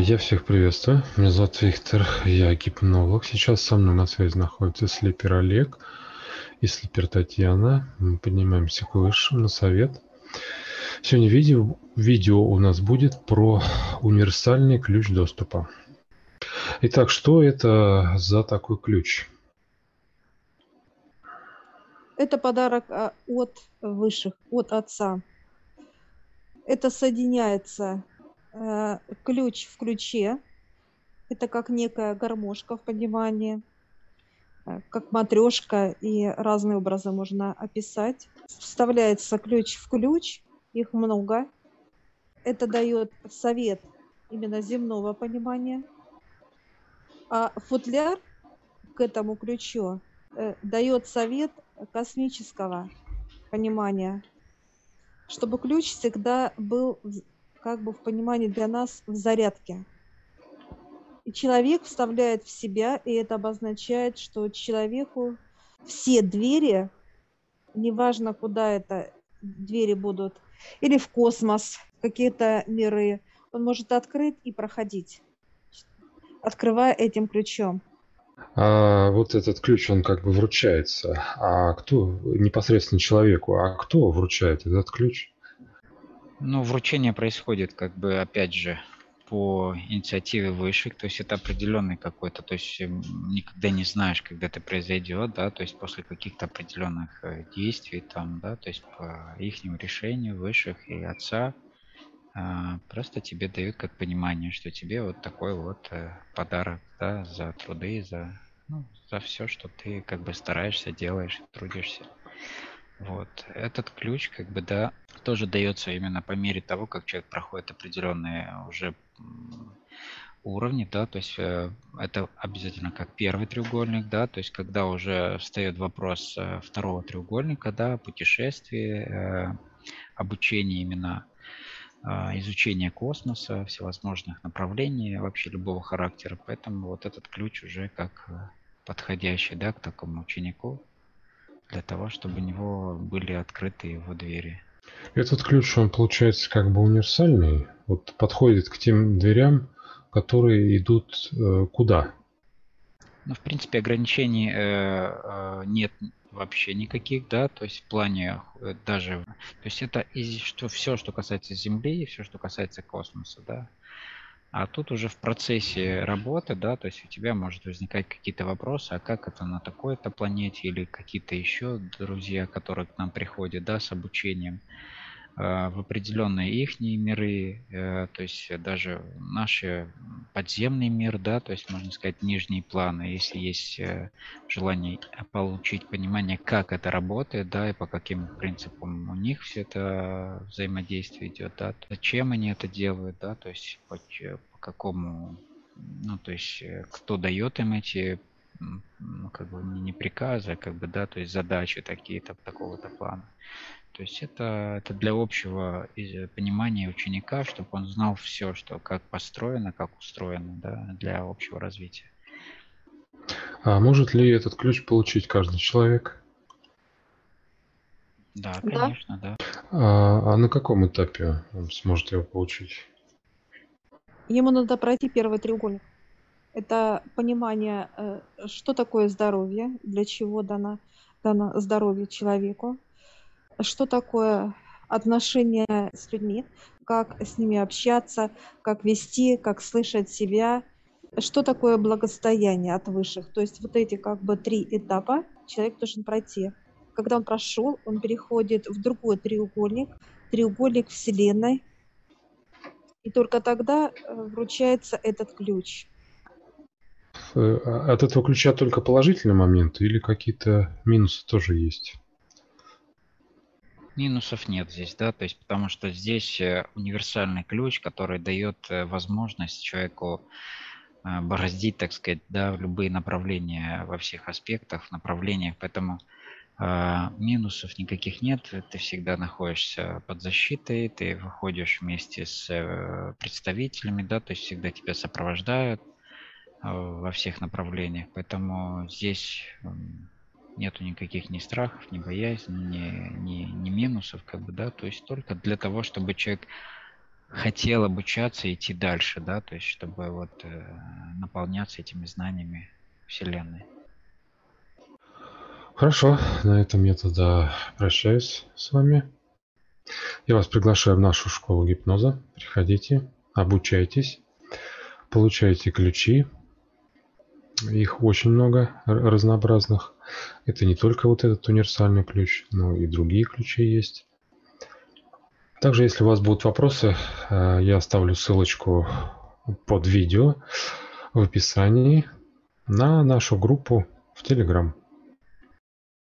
Я всех приветствую. Меня зовут Виктор, я гипнолог. Сейчас со мной на связи находится слепер Олег и слепер Татьяна. Мы поднимаемся к высшим на совет. Сегодня видео, видео у нас будет про универсальный ключ доступа. Итак, что это за такой ключ? Это подарок а, от высших, от отца. Это соединяется ключ в ключе. Это как некая гармошка в понимании, э, как матрешка, и разные образы можно описать. Вставляется ключ в ключ, их много. Это дает совет именно земного понимания. А футляр к этому ключу э, дает совет космического понимания, чтобы ключ всегда был как бы в понимании для нас в зарядке. И человек вставляет в себя, и это обозначает, что человеку все двери, неважно куда это двери будут, или в космос, какие-то миры, он может открыть и проходить, открывая этим ключом. А вот этот ключ, он как бы вручается. А кто непосредственно человеку? А кто вручает этот ключ? Ну, вручение происходит, как бы, опять же, по инициативе высших, то есть это определенный какой-то, то есть эм, никогда не знаешь, когда это произойдет, да, то есть после каких-то определенных э, действий там, да, то есть по их решению высших и отца, а, просто тебе дают как понимание, что тебе вот такой вот э, подарок, да, за труды, за, ну, за все, что ты как бы стараешься, делаешь, трудишься. Вот. Этот ключ, как бы, да, тоже дается именно по мере того, как человек проходит определенные уже уровни, да, то есть э, это обязательно как первый треугольник, да, то есть когда уже встает вопрос э, второго треугольника, да, путешествие, э, обучение именно э, изучение космоса, всевозможных направлений вообще любого характера, поэтому вот этот ключ уже как э, подходящий, да, к такому ученику, для того, чтобы у него были открыты его двери. Этот ключ, он получается как бы универсальный, вот подходит к тем дверям, которые идут э, куда? Ну, в принципе, ограничений э, э, нет вообще никаких, да, то есть в плане э, даже, то есть это из, что все, что касается Земли, все, что касается космоса, да, а тут уже в процессе работы, да, то есть у тебя может возникать какие-то вопросы, а как это на такой-то планете или какие-то еще друзья, которые к нам приходят, да, с обучением. Э, в определенные их миры, э, то есть даже наши подземный мир, да, то есть можно сказать нижние планы, если есть э, желание получить понимание, как это работает, да, и по каким принципам у них все это взаимодействие идет, да, зачем они это делают, да, то есть по, по какому, ну, то есть кто дает им эти ну, как бы не приказы, а как бы, да, то есть задачи такие-то, такого-то плана. То есть это, это для общего понимания ученика, чтобы он знал все, что как построено, как устроено, да, для общего развития. А может ли этот ключ получить каждый человек? Да, конечно, да. А, а на каком этапе он сможет его получить? Ему надо пройти первый треугольник. Это понимание, э, что такое здоровье, для чего дано, дано здоровье человеку, что такое отношения с людьми, как с ними общаться, как вести, как слышать себя, что такое благостояние от высших. То есть вот эти как бы три этапа человек должен пройти. Когда он прошел, он переходит в другой треугольник, треугольник Вселенной, и только тогда э, вручается этот ключ. Э, от этого ключа только положительные моменты или какие-то минусы тоже есть? Минусов нет здесь, да, то есть потому что здесь э, универсальный ключ, который дает э, возможность человеку э, бороздить, так сказать, да, в любые направления во всех аспектах, направлениях, поэтому минусов никаких нет, ты всегда находишься под защитой, ты выходишь вместе с представителями, да, то есть всегда тебя сопровождают во всех направлениях, поэтому здесь нету никаких ни страхов, ни боязни, ни, ни, ни минусов, как бы, да, то есть только для того, чтобы человек хотел обучаться и идти дальше, да, то есть чтобы вот э, наполняться этими знаниями Вселенной. Хорошо, на этом я тогда прощаюсь с вами. Я вас приглашаю в нашу школу гипноза. Приходите, обучайтесь, получайте ключи. Их очень много разнообразных. Это не только вот этот универсальный ключ, но и другие ключи есть. Также, если у вас будут вопросы, э, я оставлю ссылочку под видео в описании на нашу группу в Telegram.